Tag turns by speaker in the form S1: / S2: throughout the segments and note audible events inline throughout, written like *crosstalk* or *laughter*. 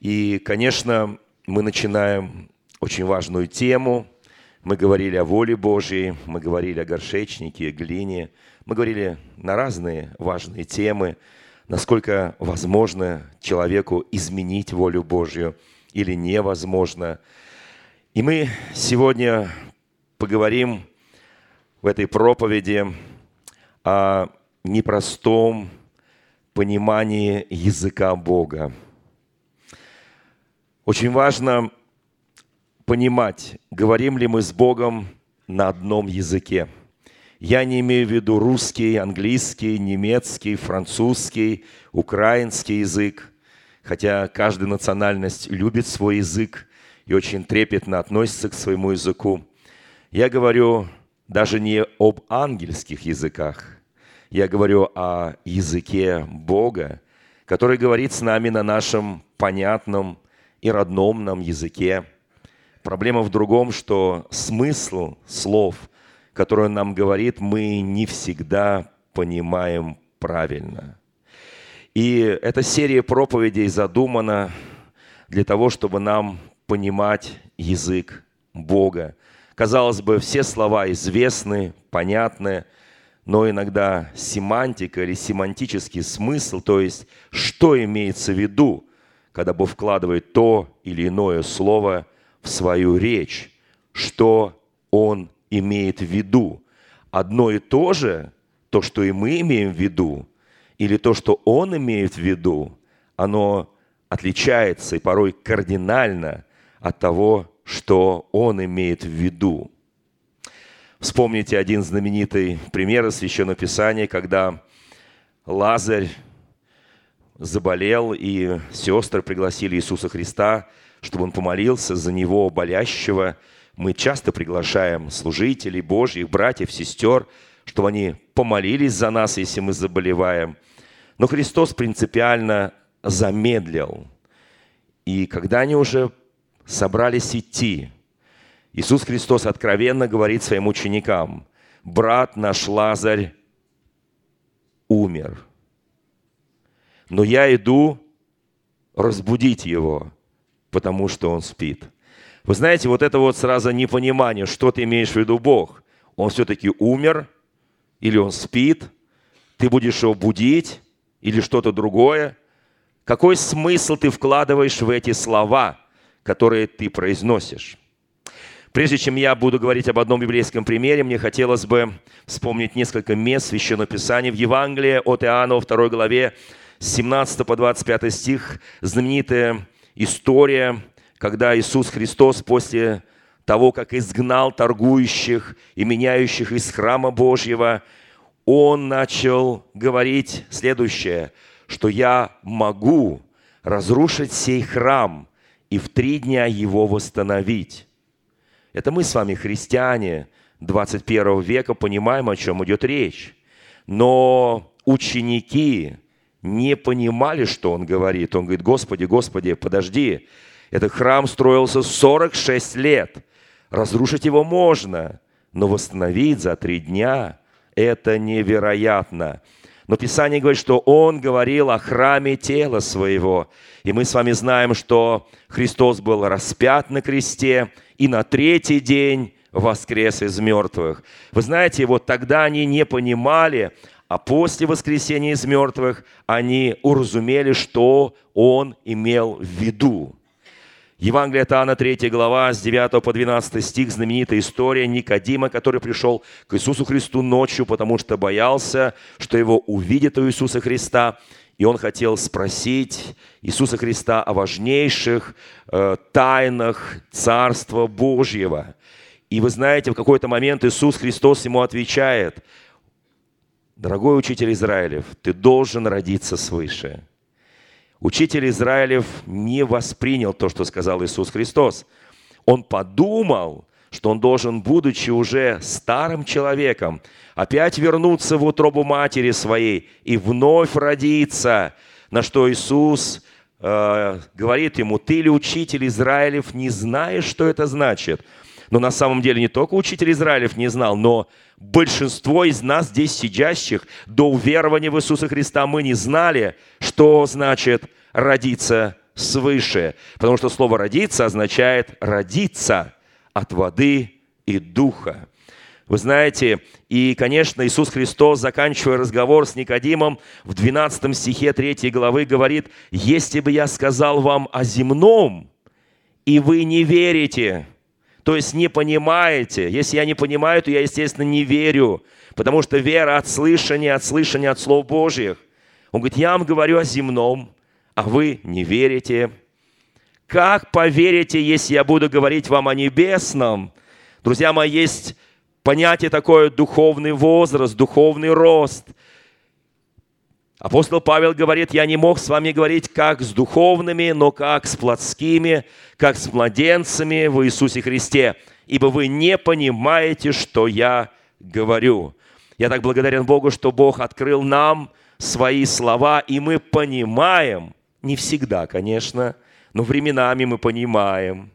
S1: И, конечно, мы начинаем очень важную тему. Мы говорили о воле Божьей, мы говорили о горшечнике, глине, мы говорили на разные важные темы, насколько возможно человеку изменить волю Божью или невозможно. И мы сегодня поговорим в этой проповеди о непростом понимании языка Бога. Очень важно понимать, говорим ли мы с Богом на одном языке. Я не имею в виду русский, английский, немецкий, французский, украинский язык, хотя каждая национальность любит свой язык и очень трепетно относится к своему языку. Я говорю даже не об ангельских языках, я говорю о языке Бога, который говорит с нами на нашем понятном и родном нам языке. Проблема в другом, что смысл слов, которые он нам говорит, мы не всегда понимаем правильно. И эта серия проповедей задумана для того, чтобы нам понимать язык Бога. Казалось бы, все слова известны, понятны, но иногда семантика или семантический смысл, то есть что имеется в виду, когда Бог вкладывает то или иное слово в свою речь, что Он имеет в виду. Одно и то же, то, что и мы имеем в виду, или то, что Он имеет в виду, оно отличается и порой кардинально от того, что Он имеет в виду. Вспомните один знаменитый пример из Священного Писания, когда Лазарь заболел, и сестры пригласили Иисуса Христа, чтобы он помолился за него, болящего. Мы часто приглашаем служителей Божьих, братьев, сестер, чтобы они помолились за нас, если мы заболеваем. Но Христос принципиально замедлил. И когда они уже собрались идти, Иисус Христос откровенно говорит своим ученикам, брат наш Лазарь умер. Но я иду разбудить его, потому что он спит. Вы знаете, вот это вот сразу непонимание, что ты имеешь в виду Бог. Он все-таки умер или он спит, ты будешь его будить или что-то другое. Какой смысл ты вкладываешь в эти слова, которые ты произносишь? Прежде чем я буду говорить об одном библейском примере, мне хотелось бы вспомнить несколько мест Священного Писания в Евангелии от Иоанна во второй главе, с 17 по 25 стих, знаменитая история, когда Иисус Христос после того, как изгнал торгующих и меняющих из храма Божьего, Он начал говорить следующее, что «Я могу разрушить сей храм и в три дня его восстановить». Это мы с вами, христиане 21 века, понимаем, о чем идет речь. Но ученики не понимали, что он говорит. Он говорит, Господи, Господи, подожди, этот храм строился 46 лет. Разрушить его можно, но восстановить за три дня – это невероятно. Но Писание говорит, что Он говорил о храме тела своего. И мы с вами знаем, что Христос был распят на кресте – и на третий день воскрес из мертвых. Вы знаете, вот тогда они не понимали, а после воскресения из мертвых они уразумели, что он имел в виду. Евангелие от Иоанна, 3 глава, с 9 по 12 стих, знаменитая история Никодима, который пришел к Иисусу Христу ночью, потому что боялся, что его увидят у Иисуса Христа и он хотел спросить Иисуса Христа о важнейших э, тайнах Царства Божьего. И вы знаете, в какой-то момент Иисус Христос ему отвечает, «Дорогой учитель Израилев, ты должен родиться свыше». Учитель Израилев не воспринял то, что сказал Иисус Христос. Он подумал, что он должен, будучи уже старым человеком, опять вернуться в утробу матери своей и вновь родиться, на что Иисус э, говорит ему, ты ли учитель Израилев, не знаешь, что это значит? Но на самом деле не только учитель Израилев не знал, но большинство из нас здесь сидящих до уверования в Иисуса Христа мы не знали, что значит родиться свыше. Потому что слово «родиться» означает «родиться» от воды и духа. Вы знаете, и, конечно, Иисус Христос, заканчивая разговор с Никодимом, в 12 стихе 3 главы говорит, «Если бы я сказал вам о земном, и вы не верите, то есть не понимаете. Если я не понимаю, то я, естественно, не верю, потому что вера от слышания, от слышания от слов Божьих. Он говорит, я вам говорю о земном, а вы не верите. Как поверите, если я буду говорить вам о небесном? Друзья мои, есть понятие такое духовный возраст, духовный рост. Апостол Павел говорит, я не мог с вами говорить как с духовными, но как с плотскими, как с младенцами в Иисусе Христе, ибо вы не понимаете, что я говорю. Я так благодарен Богу, что Бог открыл нам свои слова, и мы понимаем, не всегда, конечно, но временами мы понимаем.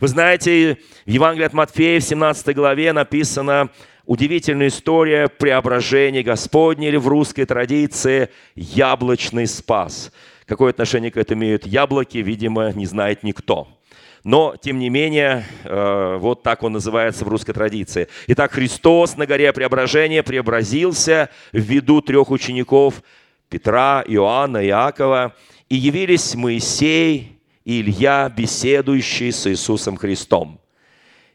S1: Вы знаете, в Евангелии от Матфея в 17 главе написана удивительная история преображения Господня или в русской традиции яблочный спас. Какое отношение к этому имеют яблоки, видимо, не знает никто. Но, тем не менее, э, вот так он называется в русской традиции. Итак, Христос на горе преображения преобразился в виду трех учеников Петра, Иоанна, Иакова, и явились Моисей Илья, беседующие с Иисусом Христом.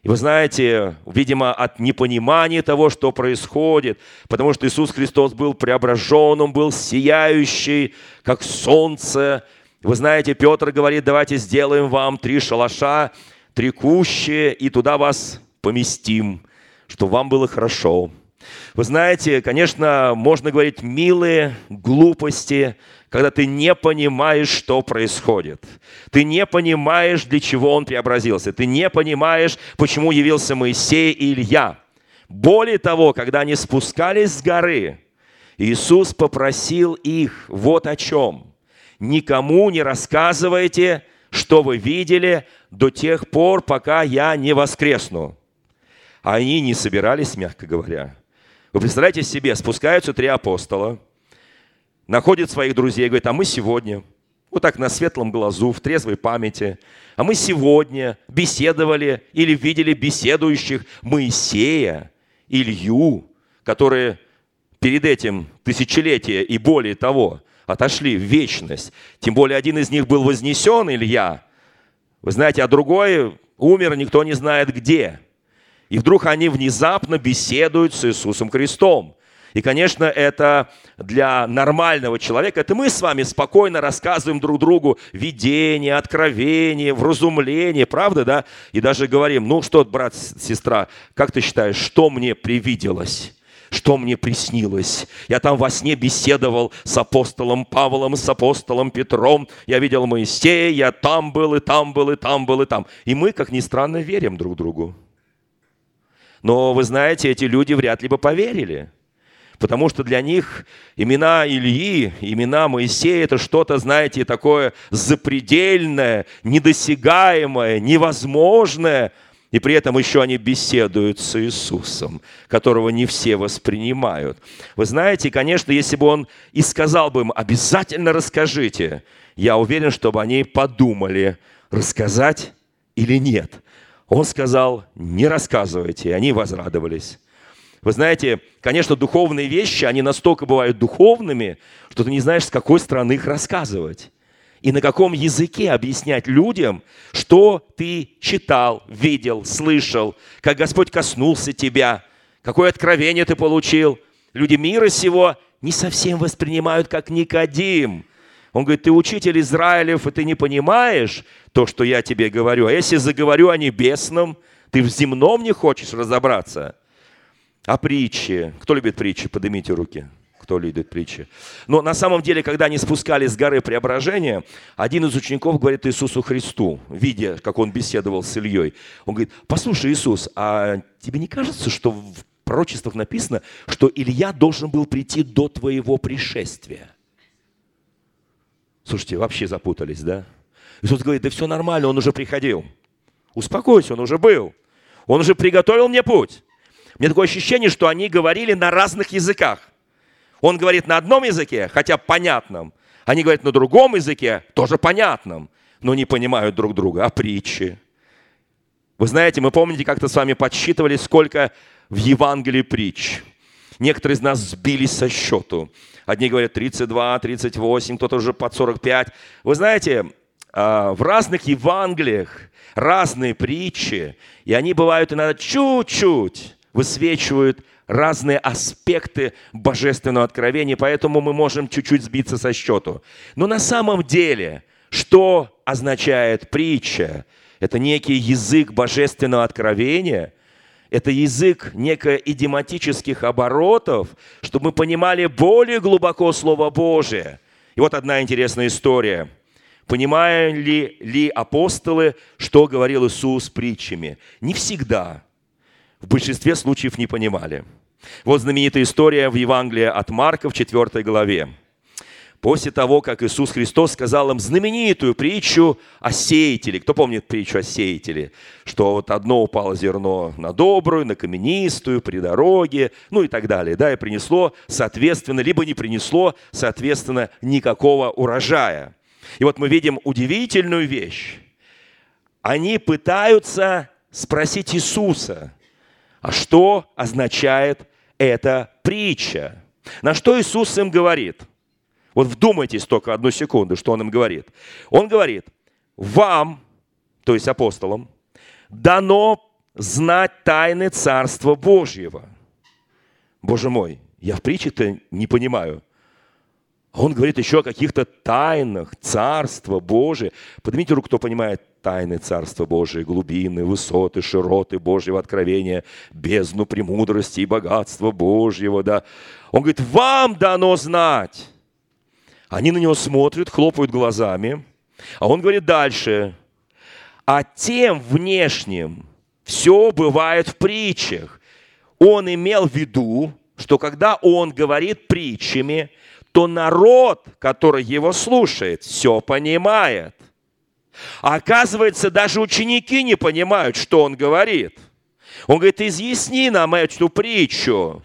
S1: И вы знаете, видимо, от непонимания того, что происходит, потому что Иисус Христос был преображен, Он был сияющий, как солнце, вы знаете, Петр говорит, давайте сделаем вам три шалаша, три кущи, и туда вас поместим, чтобы вам было хорошо. Вы знаете, конечно, можно говорить милые глупости, когда ты не понимаешь, что происходит. Ты не понимаешь, для чего он преобразился. Ты не понимаешь, почему явился Моисей и Илья. Более того, когда они спускались с горы, Иисус попросил их вот о чем – никому не рассказывайте, что вы видели до тех пор, пока я не воскресну. Они не собирались, мягко говоря. Вы представляете себе, спускаются три апостола, находят своих друзей, говорят, а мы сегодня, вот так на светлом глазу, в трезвой памяти, а мы сегодня беседовали или видели беседующих Моисея, Илью, которые перед этим тысячелетия и более того отошли в вечность. Тем более один из них был вознесен, Илья. Вы знаете, а другой умер, никто не знает где. И вдруг они внезапно беседуют с Иисусом Христом. И, конечно, это для нормального человека, это мы с вами спокойно рассказываем друг другу видение, откровение, вразумление, правда, да? И даже говорим, ну что, брат, сестра, как ты считаешь, что мне привиделось? что мне приснилось. Я там во сне беседовал с апостолом Павлом, с апостолом Петром. Я видел Моисея, я там был, и там был, и там был, и там. И мы, как ни странно, верим друг другу. Но вы знаете, эти люди вряд ли бы поверили. Потому что для них имена Ильи, имена Моисея – это что-то, знаете, такое запредельное, недосягаемое, невозможное – и при этом еще они беседуют с Иисусом, которого не все воспринимают. Вы знаете, конечно, если бы он и сказал бы им, обязательно расскажите, я уверен, чтобы они подумали, рассказать или нет. Он сказал, не рассказывайте, и они возрадовались. Вы знаете, конечно, духовные вещи, они настолько бывают духовными, что ты не знаешь, с какой стороны их рассказывать и на каком языке объяснять людям, что ты читал, видел, слышал, как Господь коснулся тебя, какое откровение ты получил. Люди мира сего не совсем воспринимают как Никодим. Он говорит, ты учитель Израилев, и ты не понимаешь то, что я тебе говорю. А если заговорю о небесном, ты в земном не хочешь разобраться. А притчи? Кто любит притчи? Поднимите руки кто любит притчи. Но на самом деле, когда они спускались с горы преображения, один из учеников говорит Иисусу Христу, видя, как он беседовал с Ильей, он говорит, послушай, Иисус, а тебе не кажется, что в пророчествах написано, что Илья должен был прийти до твоего пришествия? Слушайте, вообще запутались, да? Иисус говорит, да все нормально, он уже приходил. Успокойся, он уже был. Он уже приготовил мне путь. Мне такое ощущение, что они говорили на разных языках. Он говорит на одном языке, хотя понятном. Они говорят на другом языке, тоже понятном. но не понимают друг друга, а притчи. Вы знаете, мы помните, как-то с вами подсчитывали, сколько в Евангелии притч. Некоторые из нас сбились со счету. Одни говорят 32, 38, кто-то уже под 45. Вы знаете, а, в разных Евангелиях разные притчи, и они бывают иногда чуть-чуть высвечивают разные аспекты божественного откровения, поэтому мы можем чуть-чуть сбиться со счету. Но на самом деле, что означает притча? Это некий язык божественного откровения, это язык неко идиоматических оборотов, чтобы мы понимали более глубоко Слово Божие. И вот одна интересная история – Понимали ли апостолы, что говорил Иисус притчами? Не всегда. В большинстве случаев не понимали. Вот знаменитая история в Евангелии от Марка в 4 главе. После того, как Иисус Христос сказал им знаменитую притчу о сеятеле. Кто помнит притчу о сеятеле? Что вот одно упало зерно на добрую, на каменистую, при дороге, ну и так далее. Да, и принесло, соответственно, либо не принесло, соответственно, никакого урожая. И вот мы видим удивительную вещь. Они пытаются спросить Иисуса, а что означает эта притча? На что Иисус им говорит? Вот вдумайтесь только одну секунду, что Он им говорит. Он говорит, вам, то есть апостолам, дано знать тайны Царства Божьего. Боже мой, я в притче-то не понимаю. Он говорит еще о каких-то тайнах Царства Божия. Поднимите руку, кто понимает тайны Царства Божия, глубины, высоты, широты Божьего откровения, бездну премудрости и богатства Божьего. Да. Он говорит, вам дано знать. Они на него смотрят, хлопают глазами. А он говорит дальше. А тем внешним все бывает в притчах. Он имел в виду, что когда он говорит притчами, то народ, который его слушает, все понимает. А оказывается, даже ученики не понимают, что он говорит. Он говорит, изъясни нам эту притчу.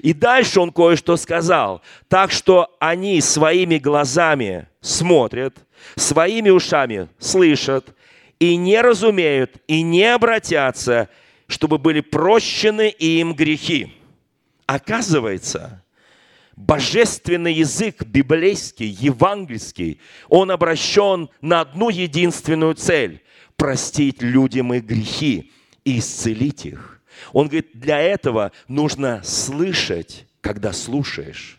S1: И дальше он кое-что сказал. Так что они своими глазами смотрят, своими ушами слышат, и не разумеют, и не обратятся, чтобы были прощены им грехи. Оказывается, божественный язык библейский, евангельский, он обращен на одну единственную цель – простить людям их грехи и исцелить их. Он говорит, для этого нужно слышать, когда слушаешь.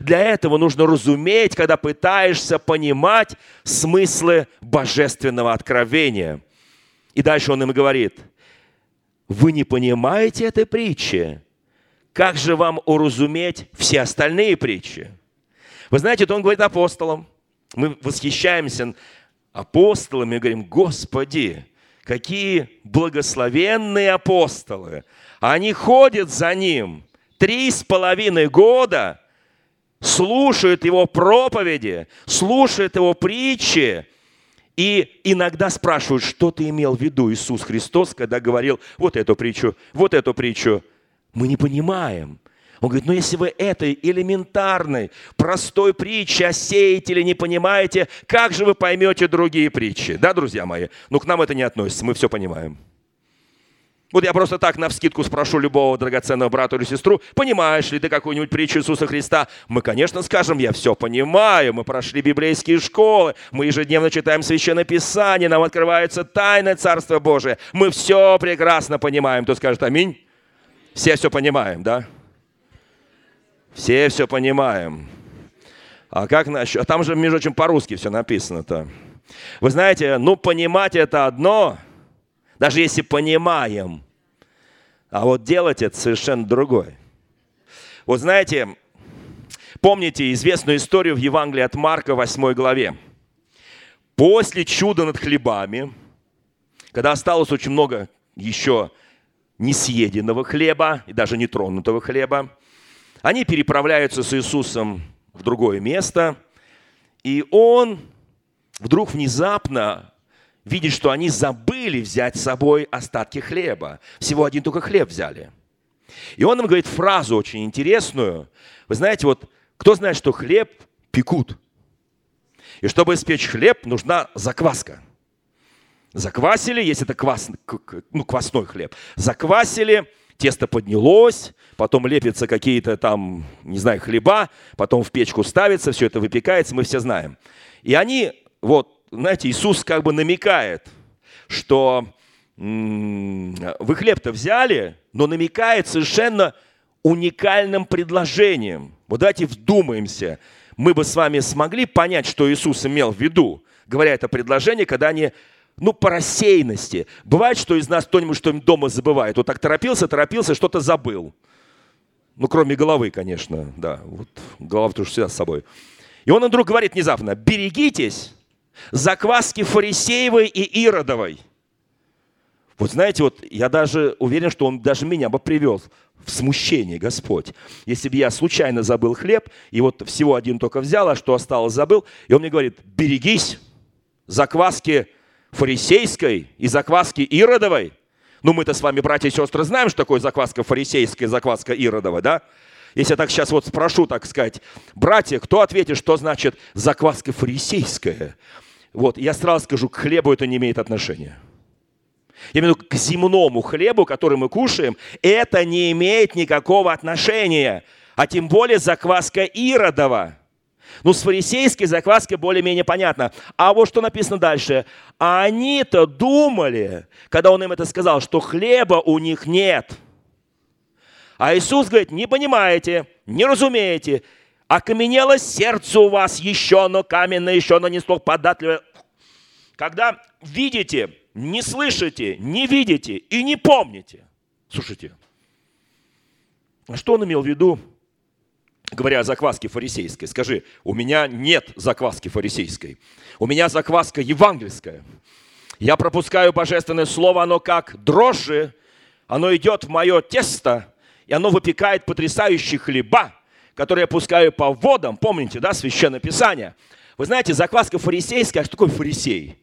S1: Для этого нужно разуметь, когда пытаешься понимать смыслы божественного откровения. И дальше он им говорит, вы не понимаете этой притчи? как же вам уразуметь все остальные притчи? Вы знаете, то он говорит апостолам. Мы восхищаемся апостолами и говорим, Господи, какие благословенные апостолы. Они ходят за ним три с половиной года, слушают его проповеди, слушают его притчи, и иногда спрашивают, что ты имел в виду, Иисус Христос, когда говорил вот эту притчу, вот эту притчу. Мы не понимаем. Он говорит, ну если вы этой элементарной, простой притчи о сеятеле не понимаете, как же вы поймете другие притчи? Да, друзья мои? Ну, к нам это не относится, мы все понимаем. Вот я просто так на вскидку спрошу любого драгоценного брата или сестру, понимаешь ли ты какую-нибудь притчу Иисуса Христа? Мы, конечно, скажем, я все понимаю, мы прошли библейские школы, мы ежедневно читаем Священное Писание, нам открывается тайна Царства Божия, мы все прекрасно понимаем. Кто скажет аминь? Все все понимаем, да? Все все понимаем. А как насчет... А там же, между прочим, по-русски все написано-то. Вы знаете, ну, понимать это одно, даже если понимаем, а вот делать это совершенно другое. Вот знаете, помните известную историю в Евангелии от Марка, 8 главе. После чуда над хлебами, когда осталось очень много еще несъеденного хлеба и даже нетронутого хлеба. Они переправляются с Иисусом в другое место, и он вдруг внезапно видит, что они забыли взять с собой остатки хлеба. Всего один только хлеб взяли. И он им говорит фразу очень интересную. Вы знаете, вот кто знает, что хлеб пекут? И чтобы испечь хлеб, нужна закваска. Заквасили, если это квас, ну, квасной хлеб, заквасили, тесто поднялось, потом лепятся какие-то там, не знаю, хлеба, потом в печку ставится, все это выпекается, мы все знаем. И они, вот, знаете, Иисус как бы намекает, что вы хлеб-то взяли, но намекает совершенно уникальным предложением. Вот давайте вдумаемся. Мы бы с вами смогли понять, что Иисус имел в виду, говоря это предложение, когда они ну, по рассеянности. Бывает, что из нас кто-нибудь что-нибудь дома забывает. Вот так торопился, торопился, что-то забыл. Ну, кроме головы, конечно, да. Вот голова тоже всегда с собой. И он вдруг говорит внезапно, берегитесь закваски фарисеевой и иродовой. Вот знаете, вот я даже уверен, что он даже меня бы привел в смущение, Господь. Если бы я случайно забыл хлеб, и вот всего один только взял, а что осталось, забыл, и он мне говорит, берегись закваски фарисейской и закваски иродовой. Ну, мы-то с вами, братья и сестры, знаем, что такое закваска фарисейская закваска иродовая, да? Если я так сейчас вот спрошу, так сказать, братья, кто ответит, что значит закваска фарисейская? Вот, я сразу скажу, к хлебу это не имеет отношения. Виду к земному хлебу, который мы кушаем, это не имеет никакого отношения. А тем более закваска Иродова. Ну, с фарисейской закваской более-менее понятно. А вот что написано дальше. Они-то думали, когда он им это сказал, что хлеба у них нет. А Иисус говорит, не понимаете, не разумеете, окаменело сердце у вас еще, но каменное еще, но не столь податливое. Когда видите, не слышите, не видите и не помните. Слушайте, а что он имел в виду, говоря о закваске фарисейской? Скажи, у меня нет закваски фарисейской. У меня закваска евангельская. Я пропускаю божественное слово, оно как дрожжи, оно идет в мое тесто, и оно выпекает потрясающие хлеба, которые я пускаю по водам. Помните, да, Священное Писание? Вы знаете, закваска фарисейская, а что такое фарисей?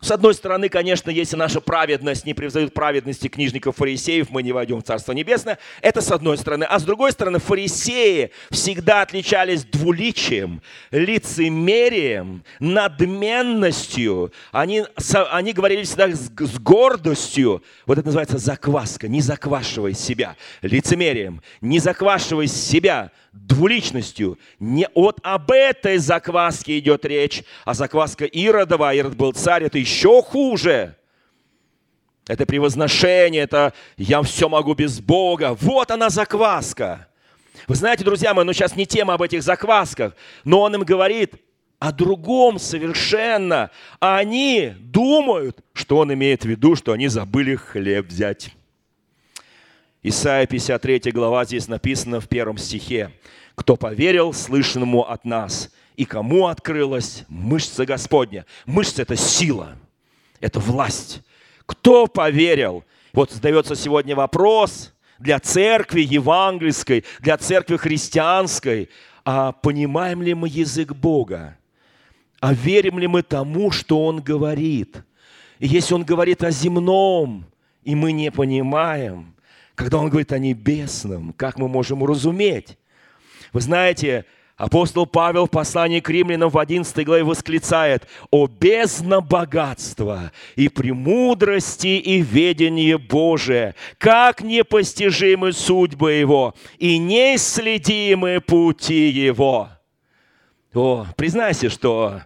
S1: С одной стороны, конечно, если наша праведность не превзойдет праведности книжников фарисеев, мы не войдем в Царство Небесное. Это с одной стороны. А с другой стороны, фарисеи всегда отличались двуличием, лицемерием, надменностью. Они, они говорили всегда с, с гордостью. Вот это называется закваска. Не заквашивай себя лицемерием. Не заквашивай себя двуличностью. Не вот об этой закваске идет речь, а закваска Иродова, Ирод был царь, это еще хуже. Это превозношение, это я все могу без Бога. Вот она закваска. Вы знаете, друзья мои, ну сейчас не тема об этих заквасках, но он им говорит о другом совершенно. А они думают, что он имеет в виду, что они забыли хлеб взять. Исайя 53 глава здесь написано в первом стихе. «Кто поверил слышанному от нас, и кому открылась мышца Господня?» Мышца – это сила, это власть. Кто поверил? Вот задается сегодня вопрос для церкви евангельской, для церкви христианской. А понимаем ли мы язык Бога? А верим ли мы тому, что Он говорит? И если Он говорит о земном, и мы не понимаем – когда он говорит о небесном, как мы можем уразуметь? Вы знаете, апостол Павел в послании к римлянам в 11 главе восклицает «О бездна богатства и премудрости и ведение Божие, как непостижимы судьбы Его и неисследимы пути Его». О, признайся, что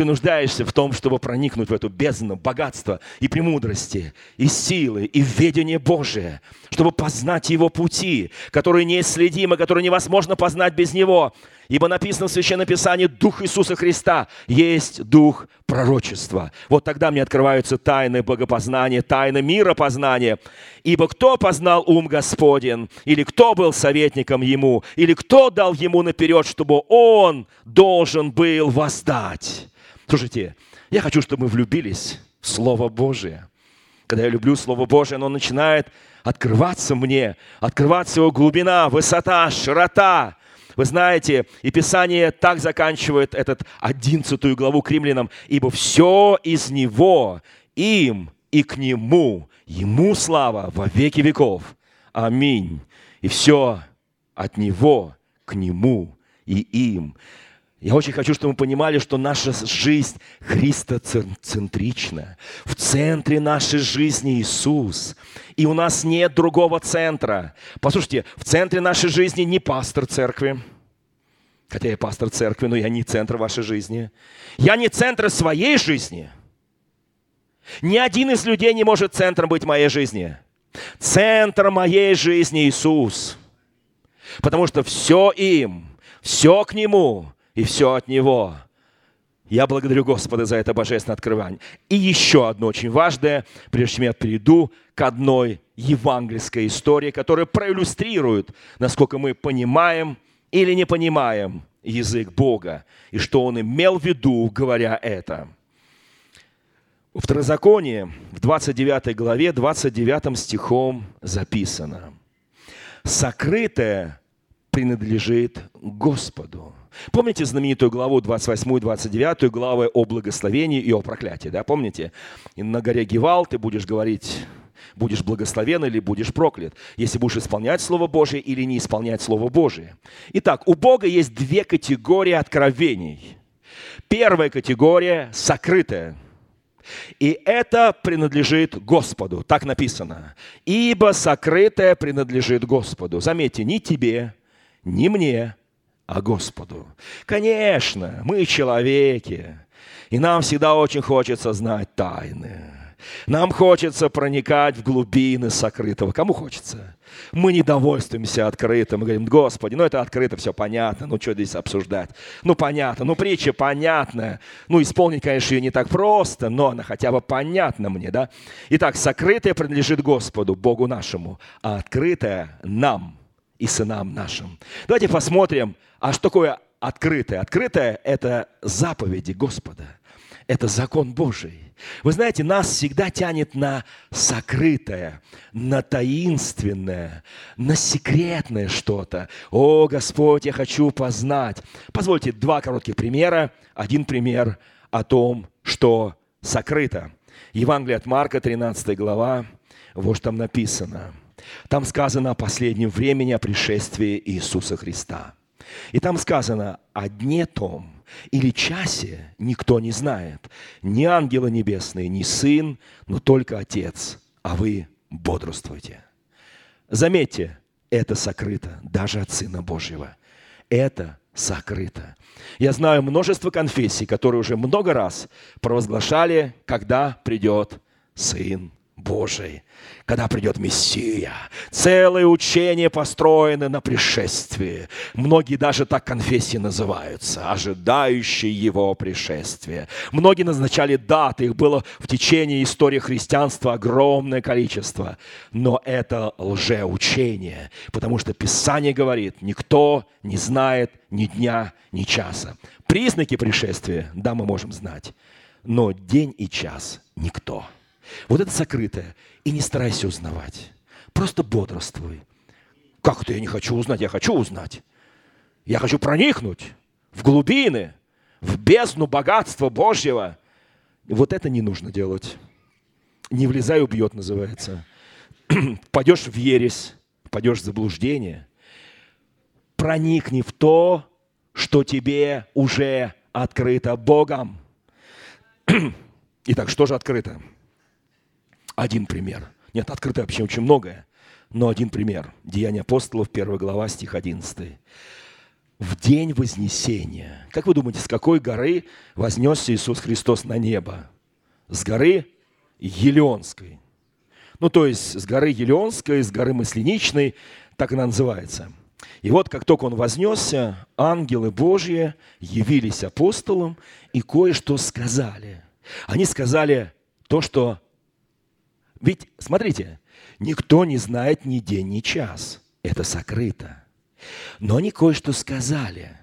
S1: ты нуждаешься в том, чтобы проникнуть в эту бездну богатства и премудрости, и силы, и ведения Божие, чтобы познать Его пути, которые неисследимы, которые невозможно познать без Него. Ибо написано в Священном Писании, Дух Иисуса Христа есть Дух пророчества. Вот тогда мне открываются тайны богопознания, тайны миропознания. Ибо кто познал ум Господен, или кто был советником Ему, или кто дал Ему наперед, чтобы Он должен был воздать. Слушайте, я хочу, чтобы мы влюбились в Слово Божие. Когда я люблю Слово Божие, оно начинает открываться мне, открываться его глубина, высота, широта. Вы знаете, и Писание так заканчивает этот одиннадцатую главу к римлянам, «Ибо все из Него, им и к Нему, Ему слава во веки веков. Аминь». И все от Него, к Нему и им. Я очень хочу, чтобы мы понимали, что наша жизнь христоцентрична. В центре нашей жизни Иисус. И у нас нет другого центра. Послушайте, в центре нашей жизни не пастор церкви. Хотя я пастор церкви, но я не центр вашей жизни. Я не центр своей жизни. Ни один из людей не может центром быть моей жизни. Центр моей жизни Иисус. Потому что все им, все к Нему – и все от Него. Я благодарю Господа за это божественное открывание. И еще одно очень важное, прежде чем я перейду к одной евангельской истории, которая проиллюстрирует, насколько мы понимаем или не понимаем язык Бога, и что Он имел в виду, говоря это. В Второзаконии, в 29 главе, 29 стихом записано. «Сокрытое принадлежит Господу, Помните знаменитую главу 28 и 29 главы о благословении и о проклятии, да, помните? На горе Гевал ты будешь говорить, будешь благословен или будешь проклят, если будешь исполнять Слово Божие или не исполнять Слово Божие. Итак, у Бога есть две категории откровений. Первая категория – сокрытая. И это принадлежит Господу, так написано. Ибо сокрытое принадлежит Господу. Заметьте, ни тебе, ни мне, а Господу. Конечно, мы человеки, и нам всегда очень хочется знать тайны. Нам хочется проникать в глубины сокрытого. Кому хочется? Мы не довольствуемся открытым. Мы говорим, Господи, ну это открыто, все понятно. Ну что здесь обсуждать? Ну понятно, ну притча понятная. Ну исполнить, конечно, ее не так просто, но она хотя бы понятна мне, да? Итак, сокрытое принадлежит Господу, Богу нашему, а открытое нам и сынам нашим. Давайте посмотрим, а что такое открытое? Открытое – это заповеди Господа. Это закон Божий. Вы знаете, нас всегда тянет на сокрытое, на таинственное, на секретное что-то. О, Господь, я хочу познать. Позвольте два коротких примера. Один пример о том, что сокрыто. Евангелие от Марка, 13 глава, вот что там написано. Там сказано о последнем времени, о пришествии Иисуса Христа – и там сказано, о дне том или часе никто не знает. Ни ангелы небесные, ни сын, но только Отец. А вы бодрствуйте. Заметьте, это сокрыто даже от Сына Божьего. Это сокрыто. Я знаю множество конфессий, которые уже много раз провозглашали, когда придет Сын Божий, когда придет Мессия. Целые учения построены на пришествии. Многие даже так конфессии называются, ожидающие его пришествия. Многие назначали даты, их было в течение истории христианства огромное количество. Но это лжеучение, потому что Писание говорит, никто не знает ни дня, ни часа. Признаки пришествия, да, мы можем знать, но день и час никто. Вот это сокрытое. И не старайся узнавать. Просто бодрствуй. Как это я не хочу узнать? Я хочу узнать. Я хочу проникнуть в глубины, в бездну богатства Божьего. Вот это не нужно делать. Не влезай, убьет, называется. *clears throat* Пойдешь в ересь, пойдешь в заблуждение. Проникни в то, что тебе уже открыто Богом. *clears throat* Итак, что же открыто? Один пример. Нет, открыто вообще очень многое, но один пример. Деяния апостолов, 1 глава, стих 11. В день Вознесения. Как вы думаете, с какой горы вознесся Иисус Христос на небо? С горы Елеонской. Ну, то есть с горы Елеонской, с горы Масленичной, так она называется. И вот как только он вознесся, ангелы Божьи явились апостолам и кое-что сказали. Они сказали то, что ведь, смотрите, никто не знает ни день, ни час. Это сокрыто. Но они кое-что сказали.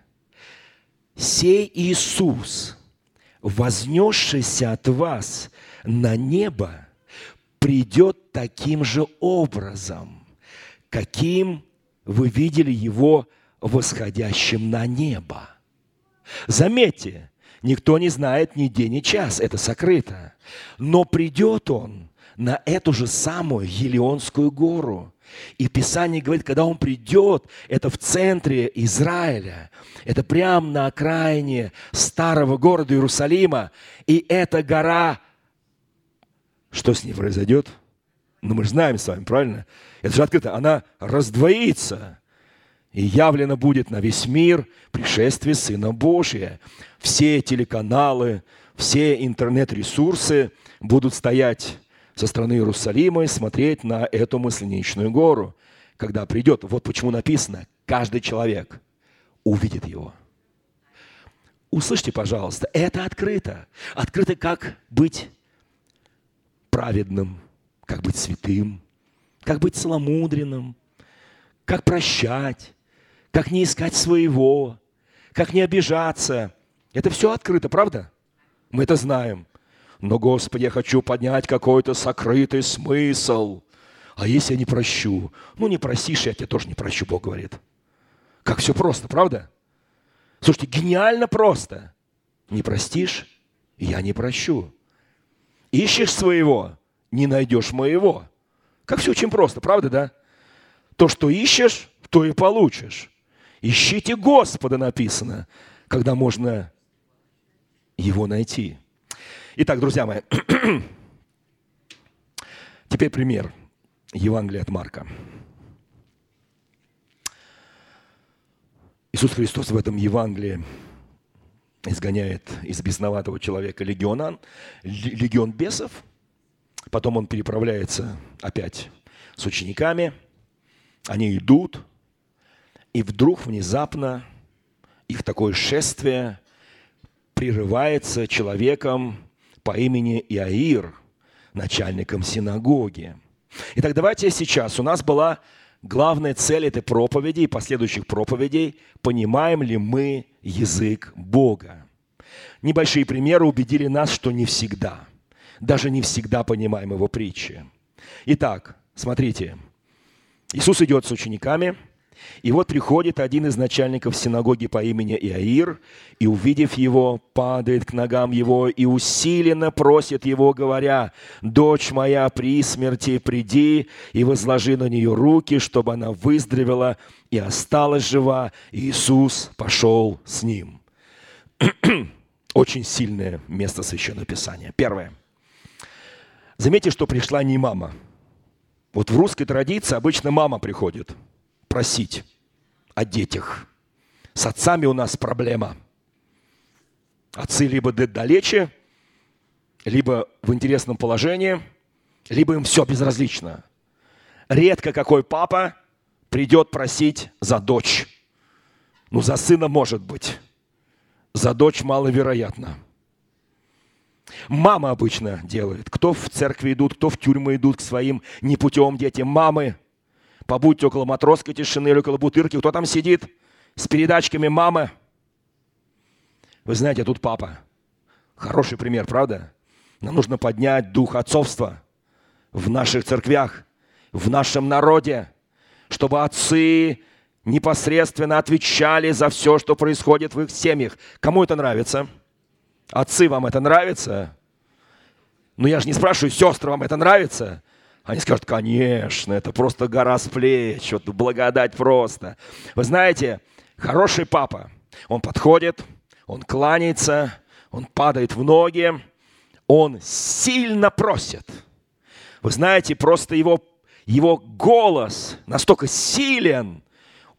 S1: «Сей Иисус, вознесшийся от вас на небо, придет таким же образом, каким вы видели его восходящим на небо». Заметьте, никто не знает ни день, ни час, это сокрыто. Но придет он на эту же самую Елеонскую гору. И Писание говорит, когда Он придет, это в центре Израиля, это прямо на окраине старого города Иерусалима, и эта гора, что с ней произойдет? Ну, мы же знаем с вами, правильно? Это же открыто. Она раздвоится и явлено будет на весь мир пришествие Сына Божия. Все телеканалы, все интернет-ресурсы будут стоять со стороны Иерусалима и смотреть на эту мысленичную гору, когда придет. Вот почему написано, каждый человек увидит его. Услышьте, пожалуйста, это открыто. Открыто, как быть праведным, как быть святым, как быть целомудренным, как прощать, как не искать своего, как не обижаться. Это все открыто, правда? Мы это знаем. Но, Господи, я хочу поднять какой-то сокрытый смысл. А если я не прощу? Ну, не просишь, я тебе тоже не прощу, Бог говорит. Как все просто, правда? Слушайте, гениально просто. Не простишь, я не прощу. Ищешь своего, не найдешь моего. Как все очень просто, правда, да? То, что ищешь, то и получишь. Ищите Господа, написано, когда можно его найти. Итак, друзья мои, *clears throat* теперь пример Евангелия от Марка. Иисус Христос в этом Евангелии изгоняет из бесноватого человека легиона, легион бесов. Потом он переправляется опять с учениками. Они идут – и вдруг внезапно их такое шествие прерывается человеком по имени Иаир, начальником синагоги. Итак, давайте сейчас. У нас была главная цель этой проповеди и последующих проповедей. Понимаем ли мы язык Бога? Небольшие примеры убедили нас, что не всегда. Даже не всегда понимаем его притчи. Итак, смотрите. Иисус идет с учениками – и вот приходит один из начальников синагоги по имени Иаир, и, увидев его, падает к ногам его и усиленно просит его, говоря, «Дочь моя при смерти, приди и возложи на нее руки, чтобы она выздоровела и осталась жива». И Иисус пошел с ним. *clears throat* Очень сильное место Священного Писания. Первое. Заметьте, что пришла не мама. Вот в русской традиции обычно мама приходит – просить о детях. С отцами у нас проблема. Отцы либо далече, либо в интересном положении, либо им все безразлично. Редко какой папа придет просить за дочь. Ну, за сына может быть. За дочь маловероятно. Мама обычно делает. Кто в церкви идут, кто в тюрьмы идут к своим непутевым детям. Мамы – побудьте около матросской тишины или около бутырки. Кто там сидит с передачками мамы? Вы знаете, тут папа. Хороший пример, правда? Нам нужно поднять дух отцовства в наших церквях, в нашем народе, чтобы отцы непосредственно отвечали за все, что происходит в их семьях. Кому это нравится? Отцы, вам это нравится? Ну, я же не спрашиваю, сестры, вам это нравится? Они скажут, конечно, это просто гора с плеч, вот благодать просто. Вы знаете, хороший папа, он подходит, он кланяется, он падает в ноги, он сильно просит. Вы знаете, просто его, его голос настолько силен,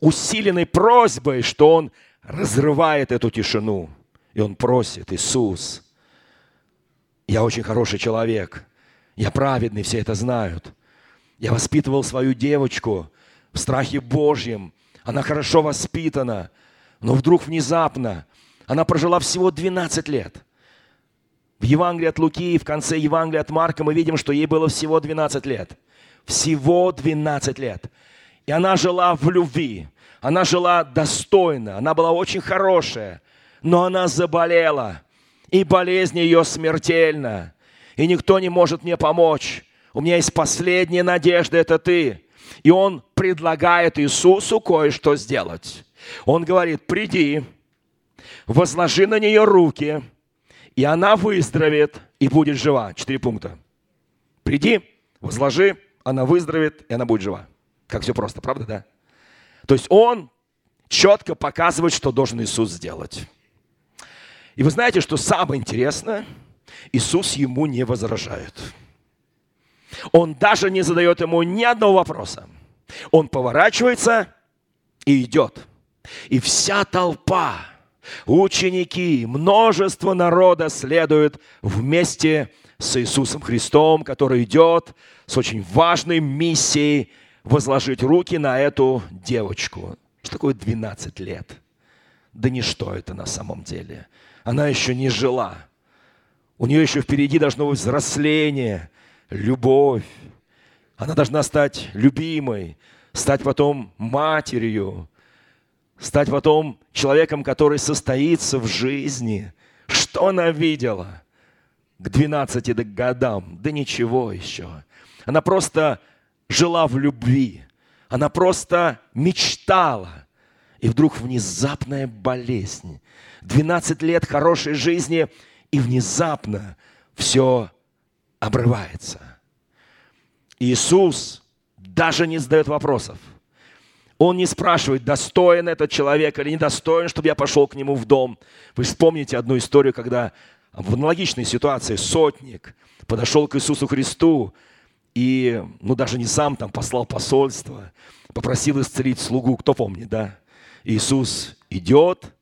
S1: усиленной просьбой, что он разрывает эту тишину. И он просит, Иисус, я очень хороший человек, я праведный, все это знают. Я воспитывал свою девочку в страхе Божьем. Она хорошо воспитана. Но вдруг внезапно она прожила всего 12 лет. В Евангелии от Луки и в конце Евангелия от Марка мы видим, что ей было всего 12 лет. Всего 12 лет. И она жила в любви. Она жила достойно. Она была очень хорошая. Но она заболела. И болезнь ее смертельна и никто не может мне помочь. У меня есть последняя надежда, это ты. И он предлагает Иисусу кое-что сделать. Он говорит, приди, возложи на нее руки, и она выздоровеет и будет жива. Четыре пункта. Приди, возложи, она выздоровеет, и она будет жива. Как все просто, правда, да? То есть он четко показывает, что должен Иисус сделать. И вы знаете, что самое интересное, Иисус ему не возражает. Он даже не задает ему ни одного вопроса. Он поворачивается и идет. И вся толпа, ученики, множество народа следует вместе с Иисусом Христом, который идет с очень важной миссией возложить руки на эту девочку. Что такое 12 лет? Да ничто это на самом деле. Она еще не жила. У нее еще впереди должно быть взросление, любовь. Она должна стать любимой, стать потом матерью, стать потом человеком, который состоится в жизни. Что она видела к 12 годам? Да ничего еще. Она просто жила в любви. Она просто мечтала. И вдруг внезапная болезнь. 12 лет хорошей жизни, и внезапно все обрывается. Иисус даже не задает вопросов. Он не спрашивает, достоин этот человек или недостоин, чтобы я пошел к нему в дом. Вы вспомните одну историю, когда в аналогичной ситуации сотник подошел к Иисусу Христу и, ну, даже не сам там послал посольство, попросил исцелить слугу, кто помнит, да? Иисус идет,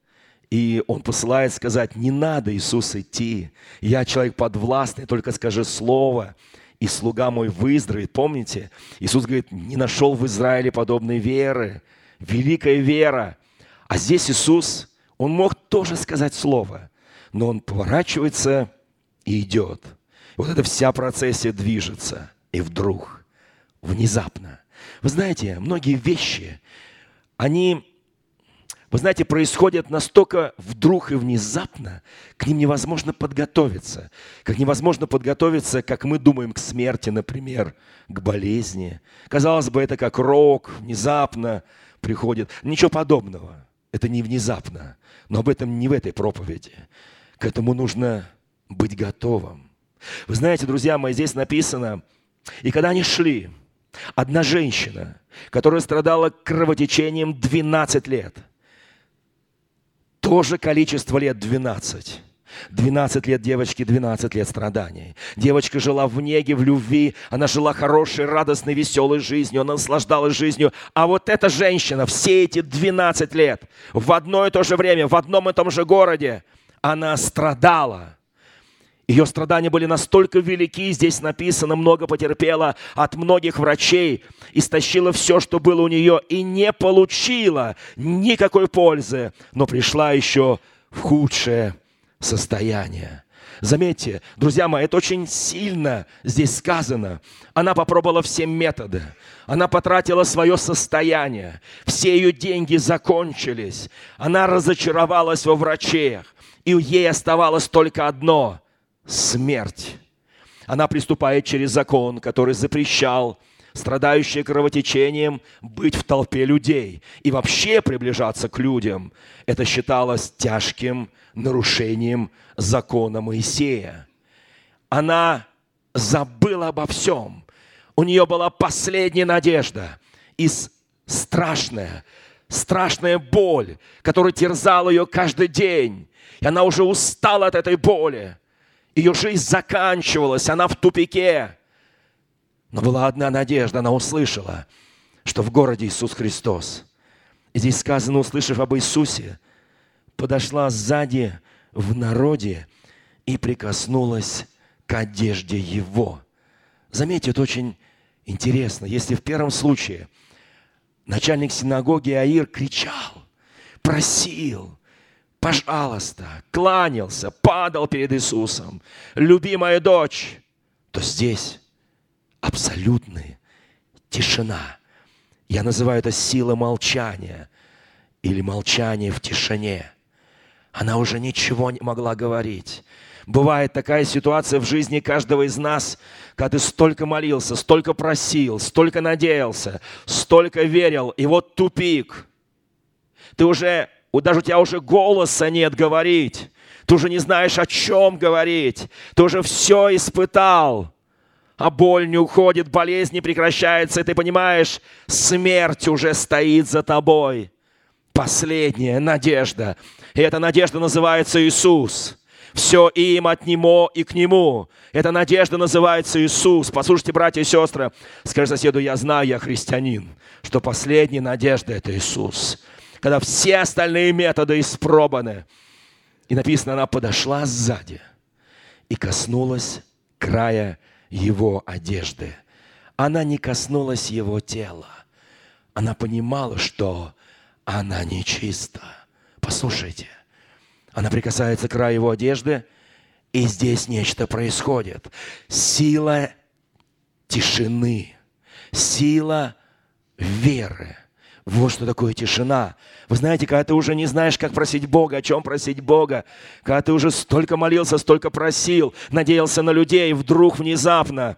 S1: и он посылает сказать, не надо, Иисус, идти. Я человек подвластный, только скажи слово, и слуга мой выздоровеет. Помните? Иисус говорит, не нашел в Израиле подобной веры. Великая вера. А здесь Иисус, он мог тоже сказать слово, но он поворачивается и идет. Вот эта вся процессия движется. И вдруг, внезапно. Вы знаете, многие вещи, они вы знаете, происходят настолько вдруг и внезапно, к ним невозможно подготовиться. Как невозможно подготовиться, как мы думаем, к смерти, например, к болезни. Казалось бы, это как рок, внезапно приходит. Ничего подобного. Это не внезапно. Но об этом не в этой проповеди. К этому нужно быть готовым. Вы знаете, друзья мои, здесь написано, и когда они шли, одна женщина, которая страдала кровотечением 12 лет – тоже количество лет 12. 12 лет девочки, 12 лет страданий. Девочка жила в неге, в любви, она жила хорошей, радостной, веселой жизнью, она наслаждалась жизнью. А вот эта женщина все эти 12 лет в одно и то же время, в одном и том же городе, она страдала. Ее страдания были настолько велики, здесь написано, много потерпела от многих врачей, истощила все, что было у нее, и не получила никакой пользы, но пришла еще в худшее состояние. Заметьте, друзья мои, это очень сильно здесь сказано. Она попробовала все методы. Она потратила свое состояние. Все ее деньги закончились. Она разочаровалась во врачах. И ей оставалось только одно – смерть. Она приступает через закон, который запрещал страдающие кровотечением быть в толпе людей и вообще приближаться к людям. Это считалось тяжким нарушением закона Моисея. Она забыла обо всем. У нее была последняя надежда и страшная, страшная боль, которая терзала ее каждый день. И она уже устала от этой боли. Ее жизнь заканчивалась, она в тупике. Но была одна надежда, она услышала, что в городе Иисус Христос. И здесь сказано, услышав об Иисусе, подошла сзади в народе и прикоснулась к одежде Его. Заметьте, это очень интересно. Если в первом случае начальник синагоги Аир кричал, просил, пожалуйста, кланялся, падал перед Иисусом, любимая дочь, то здесь абсолютная тишина. Я называю это сила молчания или молчание в тишине. Она уже ничего не могла говорить. Бывает такая ситуация в жизни каждого из нас, когда ты столько молился, столько просил, столько надеялся, столько верил, и вот тупик. Ты уже даже у тебя уже голоса нет говорить. Ты уже не знаешь, о чем говорить. Ты уже все испытал. а боль не уходит, болезнь не прекращается, и ты понимаешь, смерть уже стоит за тобой. Последняя надежда. И эта надежда называется Иисус. Все им от Него и к Нему. Эта надежда называется Иисус. Послушайте, братья и сестры, скажи соседу, я знаю, я христианин, что последняя надежда – это Иисус. Когда все остальные методы испробованы. И написано, она подошла сзади и коснулась края его одежды. Она не коснулась его тела. Она понимала, что она нечиста. Послушайте, она прикасается к краю его одежды, и здесь нечто происходит. Сила тишины, сила веры. Вот что такое тишина. Вы знаете, когда ты уже не знаешь, как просить Бога, о чем просить Бога, когда ты уже столько молился, столько просил, надеялся на людей, вдруг внезапно,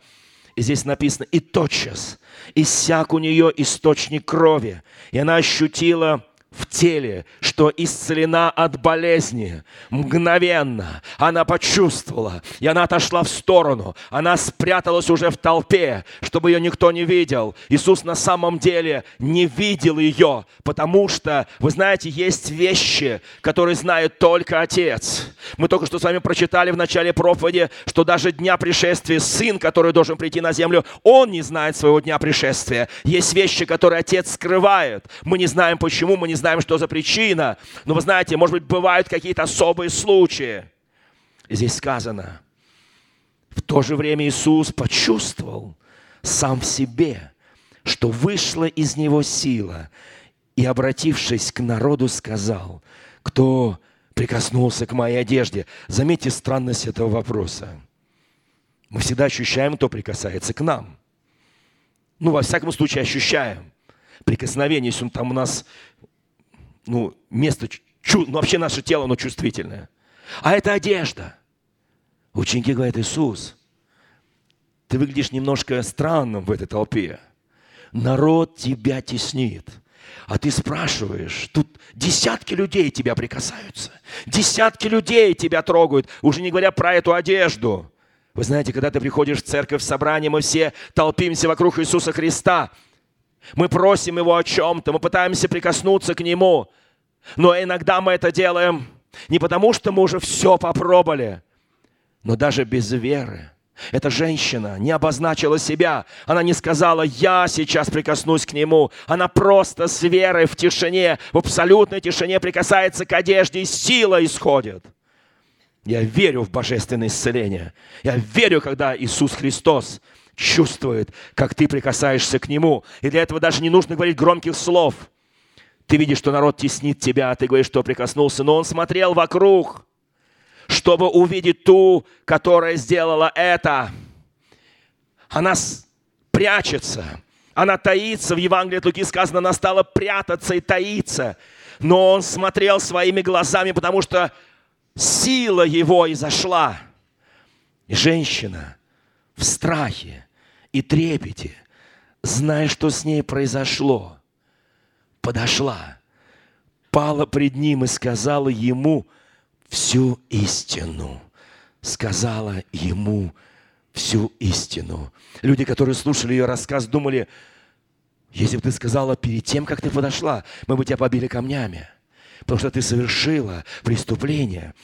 S1: и здесь написано, и тотчас иссяк у нее источник крови, и она ощутила в теле, что исцелена от болезни. Мгновенно она почувствовала, и она отошла в сторону. Она спряталась уже в толпе, чтобы ее никто не видел. Иисус на самом деле не видел ее, потому что, вы знаете, есть вещи, которые знает только Отец. Мы только что с вами прочитали в начале проповеди, что даже дня пришествия Сын, который должен прийти на землю, Он не знает своего дня пришествия. Есть вещи, которые Отец скрывает. Мы не знаем почему, мы не знаем, что за причина. Но вы знаете, может быть, бывают какие-то особые случаи. И здесь сказано, в то же время Иисус почувствовал сам в себе, что вышла из него сила, и, обратившись к народу, сказал, кто прикоснулся к моей одежде. Заметьте странность этого вопроса. Мы всегда ощущаем, кто прикасается к нам. Ну, во всяком случае, ощущаем прикосновение, если он там у нас ну, место, чу, ну, вообще наше тело, оно чувствительное. А это одежда. Ученики говорят, Иисус, ты выглядишь немножко странным в этой толпе. Народ тебя теснит. А ты спрашиваешь, тут десятки людей тебя прикасаются. Десятки людей тебя трогают, уже не говоря про эту одежду. Вы знаете, когда ты приходишь в церковь, в собрание, мы все толпимся вокруг Иисуса Христа. Мы просим Его о чем-то, мы пытаемся прикоснуться к Нему. Но иногда мы это делаем не потому, что мы уже все попробовали, но даже без веры. Эта женщина не обозначила себя. Она не сказала, я сейчас прикоснусь к нему. Она просто с верой в тишине, в абсолютной тишине прикасается к одежде, и сила исходит. Я верю в божественное исцеление. Я верю, когда Иисус Христос чувствует, как ты прикасаешься к Нему. И для этого даже не нужно говорить громких слов. Ты видишь, что народ теснит тебя, а ты говоришь, что прикоснулся. Но он смотрел вокруг, чтобы увидеть ту, которая сделала это. Она прячется, она таится. В Евангелии от Луки сказано, она стала прятаться и таиться. Но он смотрел своими глазами, потому что сила его изошла. И женщина в страхе, и трепете, зная, что с ней произошло, подошла, пала пред ним и сказала ему всю истину. Сказала ему всю истину. Люди, которые слушали ее рассказ, думали, если бы ты сказала перед тем, как ты подошла, мы бы тебя побили камнями, потому что ты совершила преступление.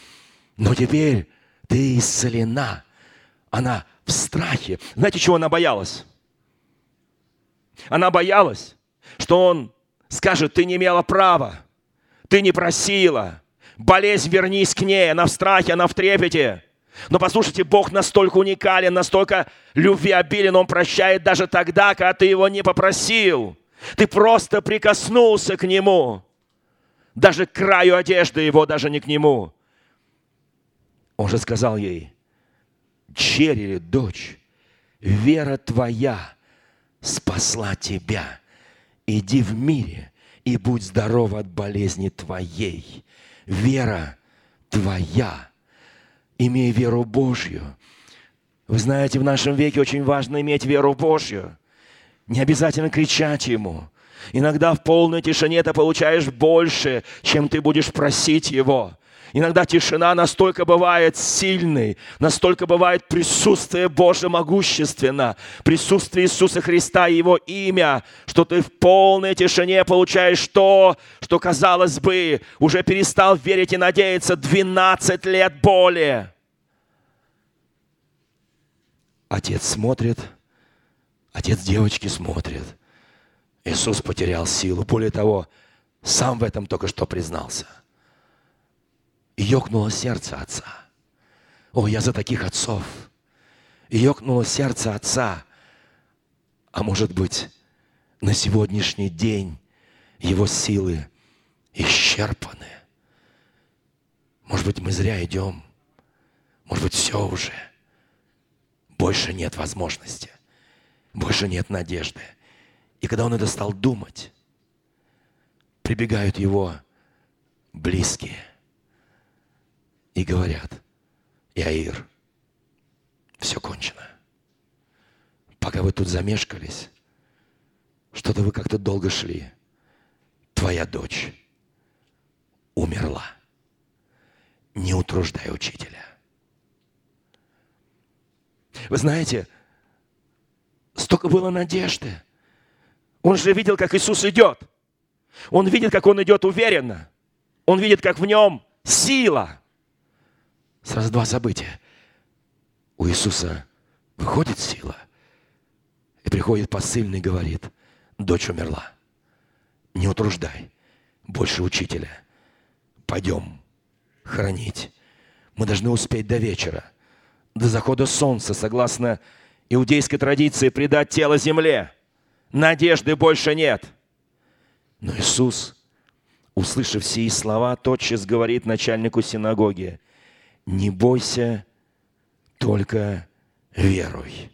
S1: Но теперь ты исцелена. Она в страхе. Знаете, чего она боялась? Она боялась, что он скажет, ты не имела права, ты не просила, болезнь вернись к ней, она в страхе, она в трепете. Но послушайте, Бог настолько уникален, настолько любвеобилен, Он прощает даже тогда, когда ты Его не попросил. Ты просто прикоснулся к Нему. Даже к краю одежды Его, даже не к Нему. Он же сказал ей, Черри, дочь, вера твоя спасла тебя. Иди в мире и будь здорова от болезни твоей. Вера твоя. Имей веру Божью. Вы знаете, в нашем веке очень важно иметь веру Божью. Не обязательно кричать Ему. Иногда в полной тишине ты получаешь больше, чем ты будешь просить Его. Иногда тишина настолько бывает сильной, настолько бывает присутствие Божье могущественно, присутствие Иисуса Христа и Его имя, что ты в полной тишине получаешь то, что, казалось бы, уже перестал верить и надеяться 12 лет боли. Отец смотрит, отец девочки смотрит. Иисус потерял силу. Более того, сам в этом только что признался – и ёкнуло сердце отца. О, я за таких отцов. И ёкнуло сердце отца. А может быть, на сегодняшний день его силы исчерпаны. Может быть, мы зря идем. Может быть, все уже. Больше нет возможности. Больше нет надежды. И когда он это стал думать, прибегают его близкие – и говорят, Иаир, все кончено. Пока вы тут замешкались, что-то вы как-то долго шли, твоя дочь умерла. Не утруждай учителя. Вы знаете, столько было надежды. Он же видел, как Иисус идет. Он видит, как Он идет уверенно. Он видит, как в нем сила – Сразу два события. У Иисуса выходит сила, и приходит посыльный и говорит, дочь умерла. Не утруждай больше учителя. Пойдем хранить. Мы должны успеть до вечера, до захода солнца, согласно иудейской традиции, предать тело земле. Надежды больше нет. Но Иисус, услышав сии слова, тотчас говорит начальнику синагоги – не бойся, только веруй.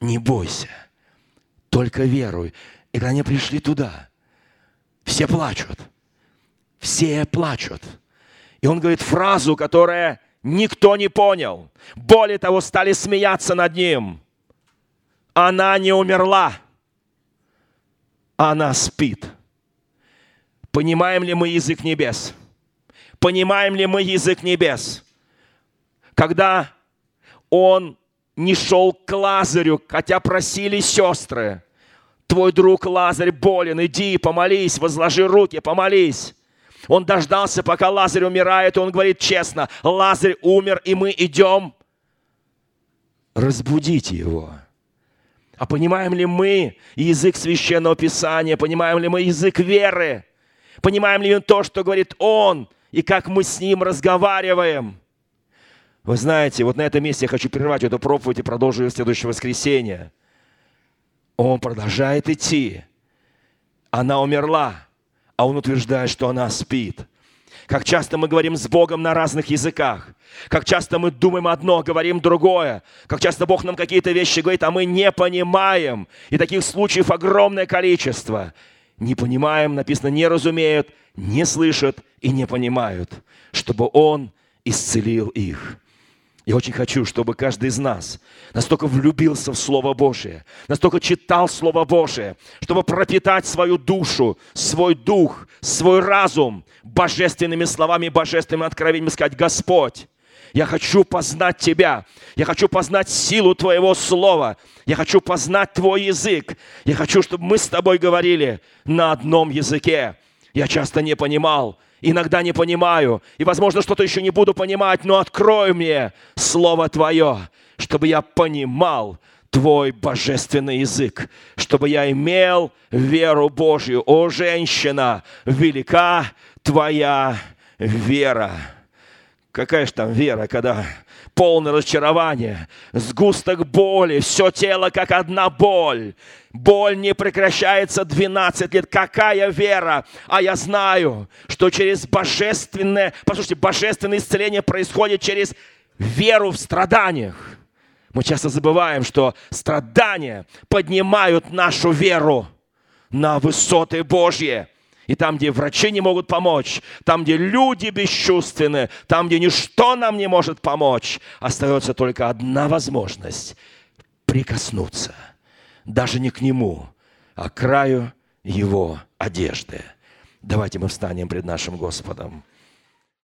S1: Не бойся, только веруй. И когда они пришли туда, все плачут. Все плачут. И он говорит фразу, которая никто не понял. Более того, стали смеяться над ним. Она не умерла. Она спит. Понимаем ли мы язык небес? Понимаем ли мы язык небес? Когда он не шел к Лазарю, хотя просили сестры, твой друг Лазарь болен, иди, помолись, возложи руки, помолись. Он дождался, пока Лазарь умирает, и он говорит честно, Лазарь умер, и мы идем разбудите его. А понимаем ли мы язык священного писания, понимаем ли мы язык веры, понимаем ли мы то, что говорит он – и как мы с Ним разговариваем. Вы знаете, вот на этом месте я хочу прервать эту проповедь и продолжу ее в следующее воскресенье. Он продолжает идти. Она умерла, а он утверждает, что она спит. Как часто мы говорим с Богом на разных языках. Как часто мы думаем одно, говорим другое. Как часто Бог нам какие-то вещи говорит, а мы не понимаем. И таких случаев огромное количество. Не понимаем, написано, не разумеют, не слышат и не понимают, чтобы Он исцелил их. Я очень хочу, чтобы каждый из нас настолько влюбился в Слово Божие, настолько читал Слово Божие, чтобы пропитать свою душу, свой дух, свой разум божественными словами, божественными откровениями, сказать, Господь, я хочу познать Тебя. Я хочу познать силу Твоего Слова. Я хочу познать Твой язык. Я хочу, чтобы мы с Тобой говорили на одном языке. Я часто не понимал, иногда не понимаю, и, возможно, что-то еще не буду понимать, но открой мне Слово Твое, чтобы я понимал Твой божественный язык, чтобы я имел веру Божью. О, женщина, велика Твоя вера. Какая же там вера, когда полное разочарование, сгусток боли, все тело как одна боль. Боль не прекращается 12 лет. Какая вера? А я знаю, что через божественное, послушайте, божественное исцеление происходит через веру в страданиях. Мы часто забываем, что страдания поднимают нашу веру на высоты Божьи. И там, где врачи не могут помочь, там, где люди бесчувственны, там, где ничто нам не может помочь, остается только одна возможность – прикоснуться. Даже не к нему, а к краю его одежды. Давайте мы встанем пред нашим Господом.